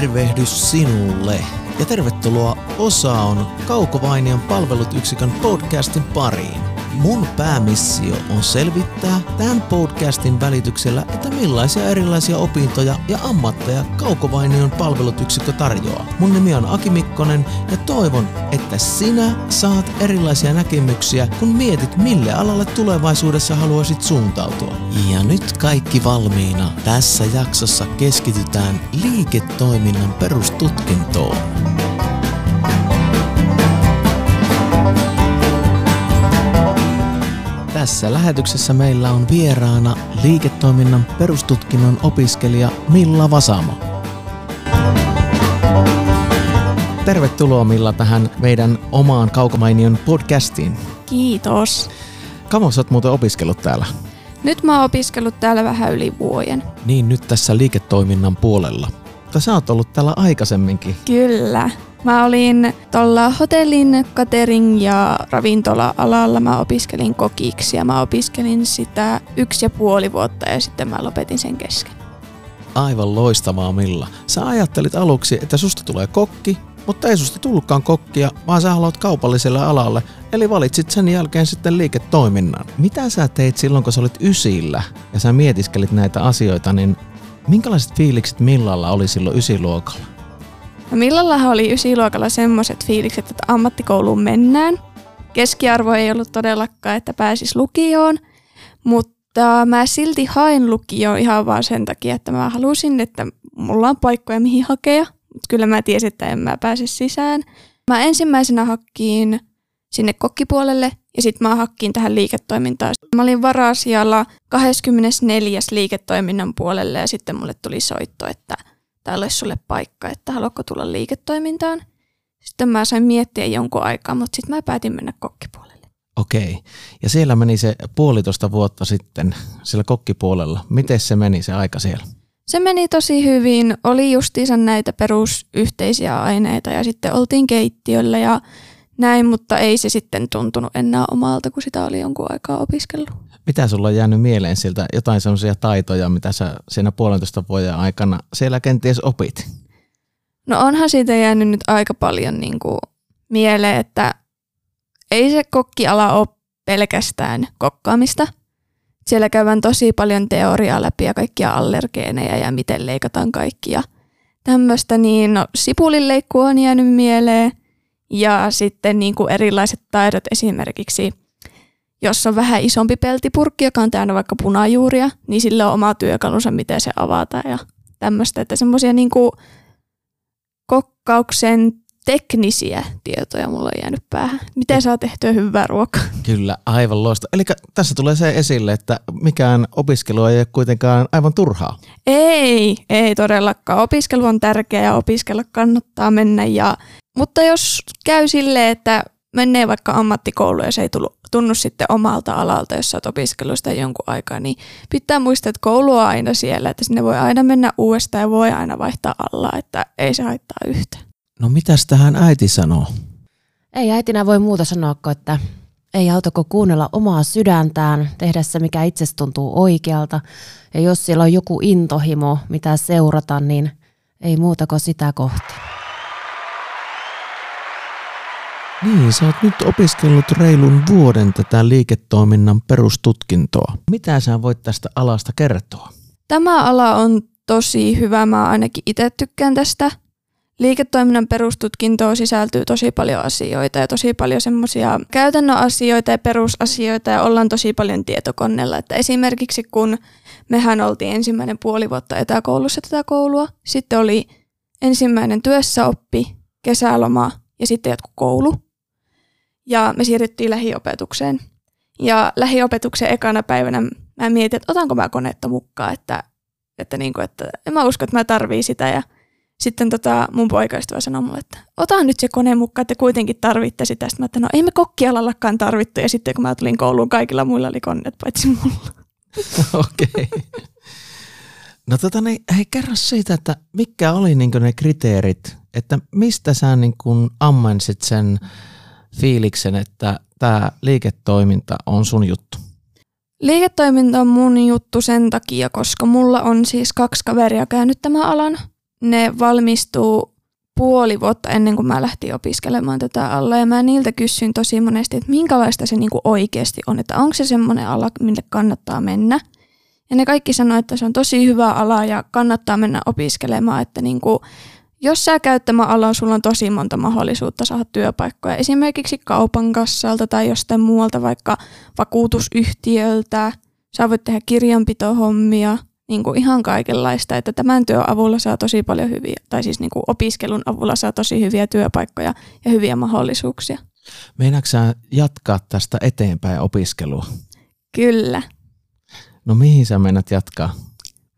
tervehdys sinulle ja tervetuloa Osa on Kaukovainion palvelut yksikön podcastin pariin. Mun päämissio on selvittää tämän podcastin välityksellä, että millaisia erilaisia opintoja ja ammatteja Kaukovainion palvelut yksikkö tarjoaa. Mun nimi on Aki Mikkonen ja toivon, että sinä saat erilaisia näkemyksiä, kun mietit, mille alalle tulevaisuudessa haluaisit suuntautua. Ja nyt kaikki valmiina. Tässä jaksossa keskitytään liiketoiminnan perustutkintoon. Tässä lähetyksessä meillä on vieraana liiketoiminnan perustutkinnon opiskelija Milla Vasamo. Tervetuloa Milla tähän meidän omaan Kaukomainion podcastiin. Kiitos. Kauan sä oot muuten opiskellut täällä? Nyt mä oon opiskellut täällä vähän yli vuoden. Niin, nyt tässä liiketoiminnan puolella. Mutta sä oot ollut täällä aikaisemminkin. Kyllä. Mä olin tuolla hotellin, catering ja ravintola-alalla. Mä opiskelin kokiksi ja mä opiskelin sitä yksi ja puoli vuotta ja sitten mä lopetin sen kesken. Aivan loistavaa Milla. Sä ajattelit aluksi, että susta tulee kokki, mutta ei susta tullutkaan kokkia, vaan sä haluat kaupalliselle alalle, eli valitsit sen jälkeen sitten liiketoiminnan. Mitä sä teit silloin, kun sä olit ysillä ja sä mietiskelit näitä asioita, niin minkälaiset fiilikset Millalla oli silloin ysiluokalla? Millallahan oli ysiluokalla semmoiset fiilikset, että ammattikouluun mennään. Keskiarvo ei ollut todellakaan, että pääsis lukioon, mutta mä silti hain lukioon ihan vaan sen takia, että mä halusin, että mulla on paikkoja mihin hakea. Mutta kyllä mä tiesin, että en mä pääse sisään. Mä ensimmäisenä hakkiin sinne kokkipuolelle ja sitten mä hakkiin tähän liiketoimintaan. Mä olin varasijalla 24. liiketoiminnan puolelle ja sitten mulle tuli soitto, että täällä olisi sulle paikka, että haluatko tulla liiketoimintaan. Sitten mä sain miettiä jonkun aikaa, mutta sitten mä päätin mennä kokkipuolelle. Okei. Ja siellä meni se puolitoista vuotta sitten sillä kokkipuolella. Miten se meni se aika siellä? Se meni tosi hyvin. Oli justiinsa näitä perusyhteisiä aineita ja sitten oltiin keittiöllä ja näin, mutta ei se sitten tuntunut enää omalta, kun sitä oli jonkun aikaa opiskellut. Mitä sulla on jäänyt mieleen siltä jotain sellaisia taitoja, mitä sä siinä puolentoista vuoden aikana siellä kenties opit? No onhan siitä jäänyt nyt aika paljon niin kuin mieleen, että ei se kokkiala ole pelkästään kokkaamista. Siellä käydään tosi paljon teoriaa läpi ja kaikkia allergeeneja ja miten leikataan kaikkia tämmöistä. Niin no, sipulinleikku on jäänyt mieleen ja sitten niin kuin erilaiset taidot esimerkiksi, jos on vähän isompi peltipurkki, joka on täynnä vaikka punajuuria, niin sillä on oma työkalunsa, miten se avataan ja tämmöistä. Että semmoisia niin kuin kokkauksen teknisiä tietoja mulla on jäänyt päähän. Miten saa tehtyä hyvää ruokaa? Kyllä, aivan loista. Eli tässä tulee se esille, että mikään opiskelu ei ole kuitenkaan aivan turhaa. Ei, ei todellakaan. Opiskelu on tärkeää ja opiskella kannattaa mennä. Ja, mutta jos käy silleen, että menee vaikka ammattikouluun ja se ei tullut, tunnu sitten omalta alalta, jos olet opiskellut sitä jonkun aikaa, niin pitää muistaa, että koulu on aina siellä, että sinne voi aina mennä uudestaan ja voi aina vaihtaa alla, että ei se haittaa yhtään. No mitäs tähän äiti sanoo? Ei äitinä voi muuta sanoa kuin, että ei autako kuunnella omaa sydäntään, tehdä se mikä itsestä tuntuu oikealta. Ja jos siellä on joku intohimo, mitä seurata, niin ei muuta kuin sitä kohti. Niin, sä oot nyt opiskellut reilun vuoden tätä liiketoiminnan perustutkintoa. Mitä sä voit tästä alasta kertoa? Tämä ala on tosi hyvä, mä ainakin itse tykkään tästä. Liiketoiminnan perustutkintoon sisältyy tosi paljon asioita ja tosi paljon semmoisia käytännön asioita ja perusasioita ja ollaan tosi paljon tietokoneella. Että esimerkiksi kun mehän oltiin ensimmäinen puoli vuotta etäkoulussa tätä koulua, sitten oli ensimmäinen työssäoppi, kesäloma ja sitten jatku koulu. Ja me siirryttiin lähiopetukseen. Ja lähiopetuksen ekana päivänä mä mietin, että otanko mä konetta mukaan, että, että, niin kuin, että en mä usko, että mä tarvii sitä. Ja sitten tota, mun poikaystävä sanoi mulle, että ota nyt se kone mukaan, että kuitenkin tarvitte sitä. Sitten mä että no ei me kokkialallakaan tarvittu. Ja sitten kun mä tulin kouluun, kaikilla muilla oli koneet paitsi mulla. Okei. Okay. No tota, niin, hei kerro siitä, että mitkä oli niin ne kriteerit, että mistä sä niin ammensit sen fiiliksen, että tämä liiketoiminta on sun juttu? Liiketoiminta on mun juttu sen takia, koska mulla on siis kaksi kaveria käynyt tämän alan ne valmistuu puoli vuotta ennen kuin mä lähtin opiskelemaan tätä alla. Ja mä niiltä kysyin tosi monesti, että minkälaista se niinku oikeasti on, että onko se semmoinen ala, mille kannattaa mennä. Ja ne kaikki sanoivat, että se on tosi hyvä ala ja kannattaa mennä opiskelemaan, että niinku, jos sä käyt tämä ala, sulla on tosi monta mahdollisuutta saada työpaikkoja. Esimerkiksi kaupan kassalta tai jostain muualta, vaikka vakuutusyhtiöltä. Sä voit tehdä kirjanpitohommia, niin kuin ihan kaikenlaista. Että tämän työn avulla saa tosi paljon hyviä, tai siis niin kuin opiskelun avulla saa tosi hyviä työpaikkoja ja hyviä mahdollisuuksia. Meinaatko sä jatkaa tästä eteenpäin opiskelua? Kyllä. No mihin sä mennät jatkaa?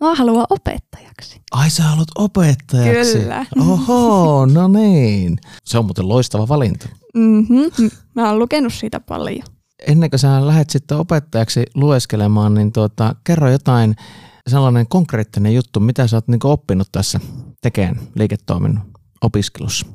Mä haluan opettajaksi. Ai sä haluat opettajaksi? Kyllä. Oho, no niin. Se on muuten loistava valinta. Mm-hmm. Mä oon lukenut siitä paljon. Ennen kuin sä lähdet sitten opettajaksi lueskelemaan, niin tuota, kerro jotain sellainen konkreettinen juttu, mitä sä oot niinku oppinut tässä tekemään liiketoiminnan opiskelussa?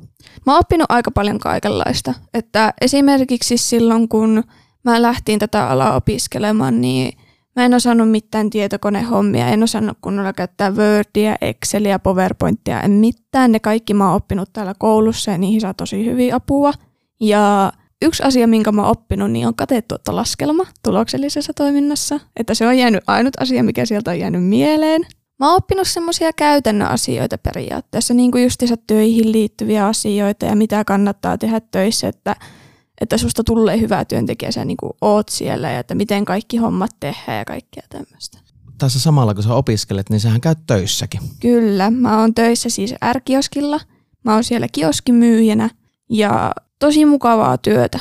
Mä oon oppinut aika paljon kaikenlaista. Että esimerkiksi silloin, kun mä lähtiin tätä alaa opiskelemaan, niin Mä en osannut mitään tietokonehommia, en osannut kunnolla käyttää Wordia, Excelia, PowerPointia, en mitään. Ne kaikki mä oon oppinut täällä koulussa ja niihin saa tosi hyvin apua. Ja yksi asia, minkä mä oon oppinut, niin on katetuottolaskelma tuloksellisessa toiminnassa. Että se on jäänyt ainut asia, mikä sieltä on jäänyt mieleen. Mä oon oppinut semmoisia käytännön asioita periaatteessa, niin kuin justiinsa töihin liittyviä asioita ja mitä kannattaa tehdä töissä, että että susta tulee hyvä työntekijä, sä niin oot siellä ja että miten kaikki hommat tehdään ja kaikkea tämmöistä. Tässä samalla kun sä opiskelet, niin sähän käyt töissäkin. Kyllä, mä oon töissä siis R-kioskilla. Mä oon siellä kioskimyyjänä ja tosi mukavaa työtä.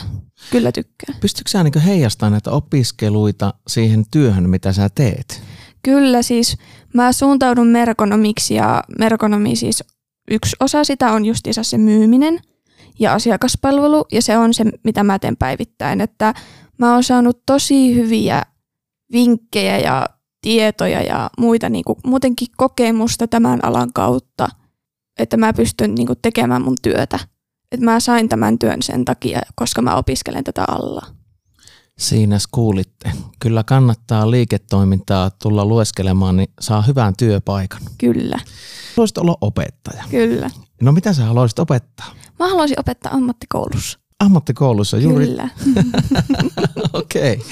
Kyllä tykkään. Pystytkö sä niin heijastamaan näitä opiskeluita siihen työhön, mitä sä teet? Kyllä, siis mä suuntaudun merkonomiksi ja merkonomi siis yksi osa sitä on justiinsa se myyminen – ja asiakaspalvelu, ja se on se, mitä mä teen päivittäin. Että mä oon saanut tosi hyviä vinkkejä ja tietoja ja muita niin kuin, muutenkin kokemusta tämän alan kautta, että mä pystyn niin kuin, tekemään mun työtä. Että mä sain tämän työn sen takia, koska mä opiskelen tätä alla. Siinä kuulitte. Kyllä kannattaa liiketoimintaa tulla lueskelemaan, niin saa hyvän työpaikan. Kyllä. Haluaisit olla opettaja? Kyllä. No mitä sä haluaisit opettaa? Mä haluaisin opettaa ammattikoulussa. Ammattikoulussa, juuri? Kyllä. Okei. okay.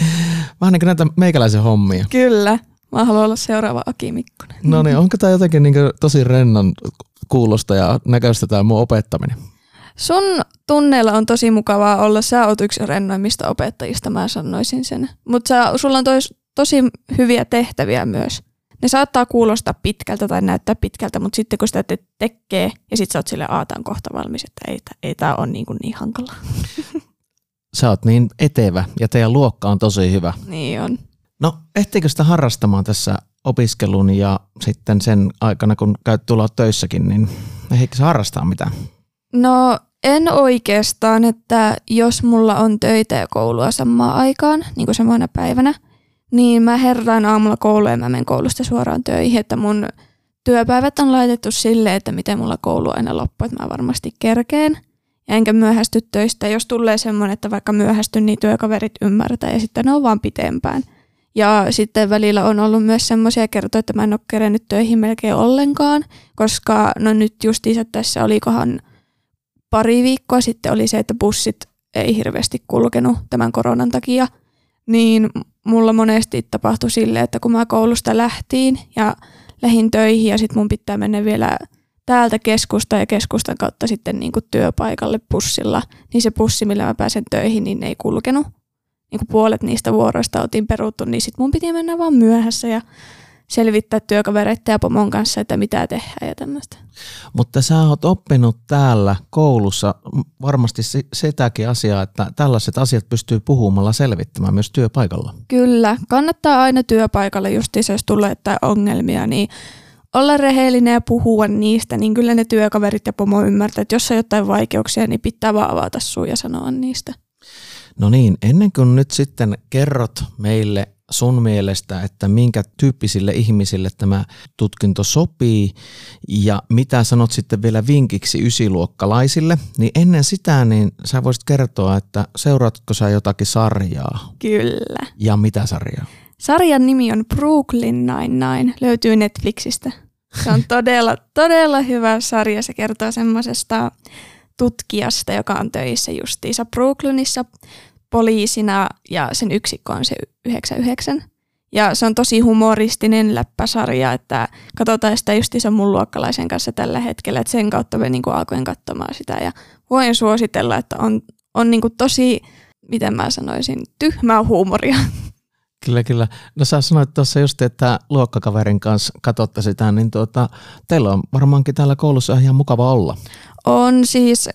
Vähän niin kuin näitä meikäläisen hommia. Kyllä. Mä haluan olla seuraava Aki Mikkonen. No niin, onko tämä jotenkin niin tosi rennon kuulosta ja näköistä tämä mun opettaminen? Sun tunneilla on tosi mukavaa olla. Sä oot yksi rennoimmista opettajista, mä sanoisin sen. Mutta sulla on tos, tosi hyviä tehtäviä myös ne saattaa kuulostaa pitkältä tai näyttää pitkältä, mutta sitten kun sitä te tekee ja sitten sä oot sille aataan kohta valmis, että ei, ei tämä ole niin, kuin niin hankala. Sä oot niin etevä ja teidän luokka on tosi hyvä. Niin on. No ehtiikö sitä harrastamaan tässä opiskelun ja sitten sen aikana, kun käyt tulla töissäkin, niin eikö se harrastaa mitään? No en oikeastaan, että jos mulla on töitä ja koulua samaan aikaan, niin kuin samana päivänä, niin mä herään aamulla kouluun ja mä menen koulusta suoraan töihin, että mun työpäivät on laitettu silleen, että miten mulla koulu aina loppuu, että mä varmasti kerkeen. Ja enkä myöhästy töistä. Jos tulee semmoinen, että vaikka myöhästyn, niin työkaverit ymmärtää ja sitten ne on vaan pitempään. Ja sitten välillä on ollut myös semmoisia kertoja, että mä en ole kerennyt töihin melkein ollenkaan, koska no nyt justiinsa tässä olikohan pari viikkoa sitten oli se, että bussit ei hirveästi kulkenut tämän koronan takia, niin mulla monesti tapahtui sille, että kun mä koulusta lähtiin ja lähin töihin ja sitten mun pitää mennä vielä täältä keskusta ja keskustan kautta sitten niin kuin työpaikalle bussilla, niin se bussi, millä mä pääsen töihin, niin ne ei kulkenut. Niin kuin puolet niistä vuoroista oltiin peruttu, niin sitten mun piti mennä vaan myöhässä ja selvittää työkavereiden ja pomon kanssa, että mitä tehdään ja tämmöistä. Mutta sä oot oppinut täällä koulussa varmasti sitäkin asiaa, että tällaiset asiat pystyy puhumalla selvittämään myös työpaikalla. Kyllä, kannattaa aina työpaikalle just jos tulee että ongelmia, niin olla rehellinen ja puhua niistä, niin kyllä ne työkaverit ja pomo ymmärtää, että jos on jotain vaikeuksia, niin pitää vaan avata suu ja sanoa niistä. No niin, ennen kuin nyt sitten kerrot meille sun mielestä, että minkä tyyppisille ihmisille tämä tutkinto sopii ja mitä sanot sitten vielä vinkiksi ysiluokkalaisille, niin ennen sitä niin sä voisit kertoa, että seuraatko sä jotakin sarjaa? Kyllä. Ja mitä sarjaa? Sarjan nimi on Brooklyn Nine-Nine, löytyy Netflixistä. Se on todella, todella hyvä sarja. Se kertoo semmoisesta tutkijasta, joka on töissä justiinsa Brooklynissa poliisina ja sen yksikkö on se 99. Ja se on tosi humoristinen läppäsarja, että katsotaan sitä justiinsa mun luokkalaisen kanssa tällä hetkellä, että sen kautta me niinku alkoin katsomaan sitä ja voin suositella, että on, on niinku tosi, miten mä sanoisin, tyhmää huumoria. Kyllä, kyllä. No sä sanoit tuossa just, että luokkakaverin kanssa katsotte sitä, niin tuota, teillä on varmaankin täällä koulussa ihan mukava olla. On siis,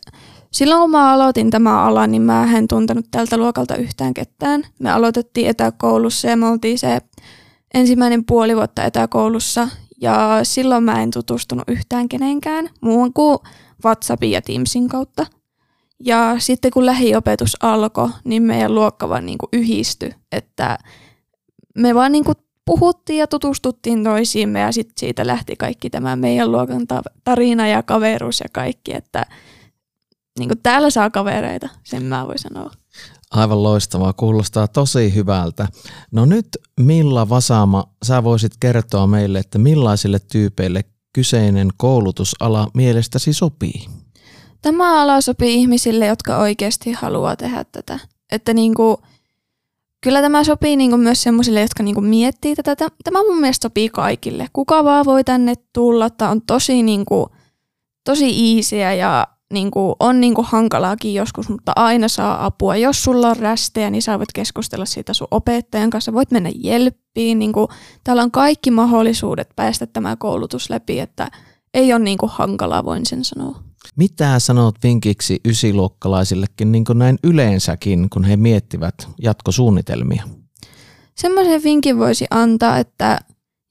silloin kun mä aloitin tämä ala, niin mä en tuntenut tältä luokalta yhtään ketään. Me aloitettiin etäkoulussa ja me oltiin se ensimmäinen puoli vuotta etäkoulussa ja silloin mä en tutustunut yhtään kenenkään muun kuin WhatsAppin ja Teamsin kautta. Ja sitten kun lähiopetus alkoi, niin meidän luokka vaan niin kuin yhdistyi, että me vaan niin kuin puhuttiin ja tutustuttiin toisiimme ja sitten siitä lähti kaikki tämä meidän luokan tarina ja kaveruus ja kaikki, että niin kuin täällä saa kavereita, sen mä voin sanoa. Aivan loistavaa, kuulostaa tosi hyvältä. No nyt Milla Vasama, sä voisit kertoa meille, että millaisille tyypeille kyseinen koulutusala mielestäsi sopii? Tämä ala sopii ihmisille, jotka oikeasti haluaa tehdä tätä. Että niin kuin, kyllä tämä sopii niin kuin myös sellaisille, jotka niin kuin miettii tätä. Tämä mun mielestä sopii kaikille. Kuka vaan voi tänne tulla. Tämä on tosi, niin kuin, tosi easyä ja niin kuin, on niin kuin hankalaakin joskus, mutta aina saa apua. Jos sulla on rästejä, niin sä voit keskustella siitä sun opettajan kanssa. Voit mennä jelppiin. Niin kuin, täällä on kaikki mahdollisuudet päästä tämä koulutus läpi, että ei ole niin kuin hankalaa, voin sen sanoa. Mitä sanot vinkiksi ysiluokkalaisillekin niin kuin näin yleensäkin, kun he miettivät jatkosuunnitelmia? Semmoisen vinkin voisi antaa, että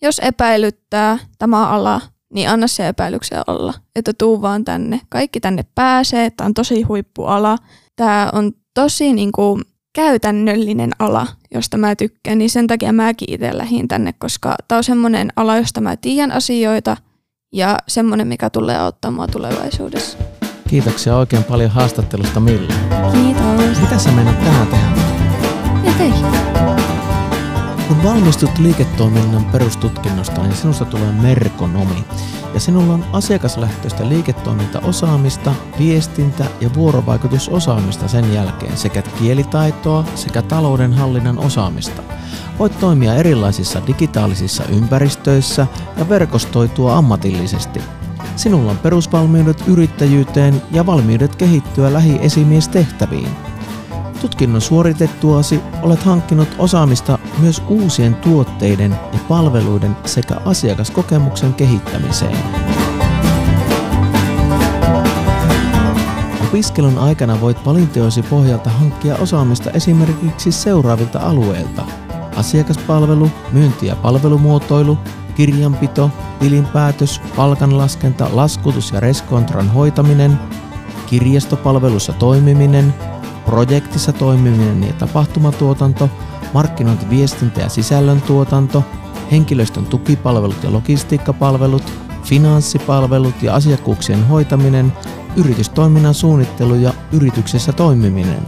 jos epäilyttää tämä ala, niin anna se epäilyksen olla, että tuu vaan tänne. Kaikki tänne pääsee, tämä on tosi huippuala. Tämä on tosi niin kuin, käytännöllinen ala, josta mä tykkään, niin sen takia mäkin itse lähdin tänne, koska tämä on semmoinen ala, josta mä tiedän asioita ja semmoinen, mikä tulee auttamaan tulevaisuudessa. Kiitoksia oikein paljon haastattelusta Milla. Kiitos. Mitä sä meinaat tänään tehdä? Ja teihin. Kun valmistut liiketoiminnan perustutkinnosta, niin sinusta tulee merkonomi. Ja sinulla on asiakaslähtöistä liiketoimintaosaamista, viestintä ja vuorovaikutusosaamista sen jälkeen sekä kielitaitoa sekä taloudenhallinnan osaamista. Voit toimia erilaisissa digitaalisissa ympäristöissä ja verkostoitua ammatillisesti. Sinulla on perusvalmiudet yrittäjyyteen ja valmiudet kehittyä lähiesimiestehtäviin. Tutkinnon suoritettuasi olet hankkinut osaamista myös uusien tuotteiden ja palveluiden sekä asiakaskokemuksen kehittämiseen. Opiskelun aikana voit valinteosi pohjalta hankkia osaamista esimerkiksi seuraavilta alueilta. Asiakaspalvelu, myynti- ja palvelumuotoilu, kirjanpito, tilinpäätös, palkanlaskenta, laskutus ja reskontran hoitaminen, kirjastopalvelussa toimiminen, projektissa toimiminen ja tapahtumatuotanto, markkinointi, viestintä ja sisällöntuotanto, henkilöstön tukipalvelut ja logistiikkapalvelut, finanssipalvelut ja asiakkuuksien hoitaminen, yritystoiminnan suunnittelu ja yrityksessä toimiminen.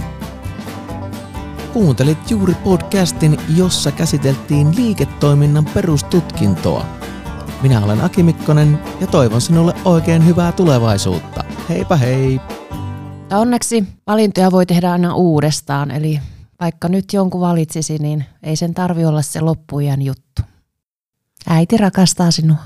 Kuuntelit juuri podcastin, jossa käsiteltiin liiketoiminnan perustutkintoa. Minä olen Aki Mikkonen ja toivon sinulle oikein hyvää tulevaisuutta. Heipä hei! Ja onneksi valintoja voi tehdä aina uudestaan, eli vaikka nyt jonkun valitsisi, niin ei sen tarvi olla se loppujen juttu. Äiti rakastaa sinua.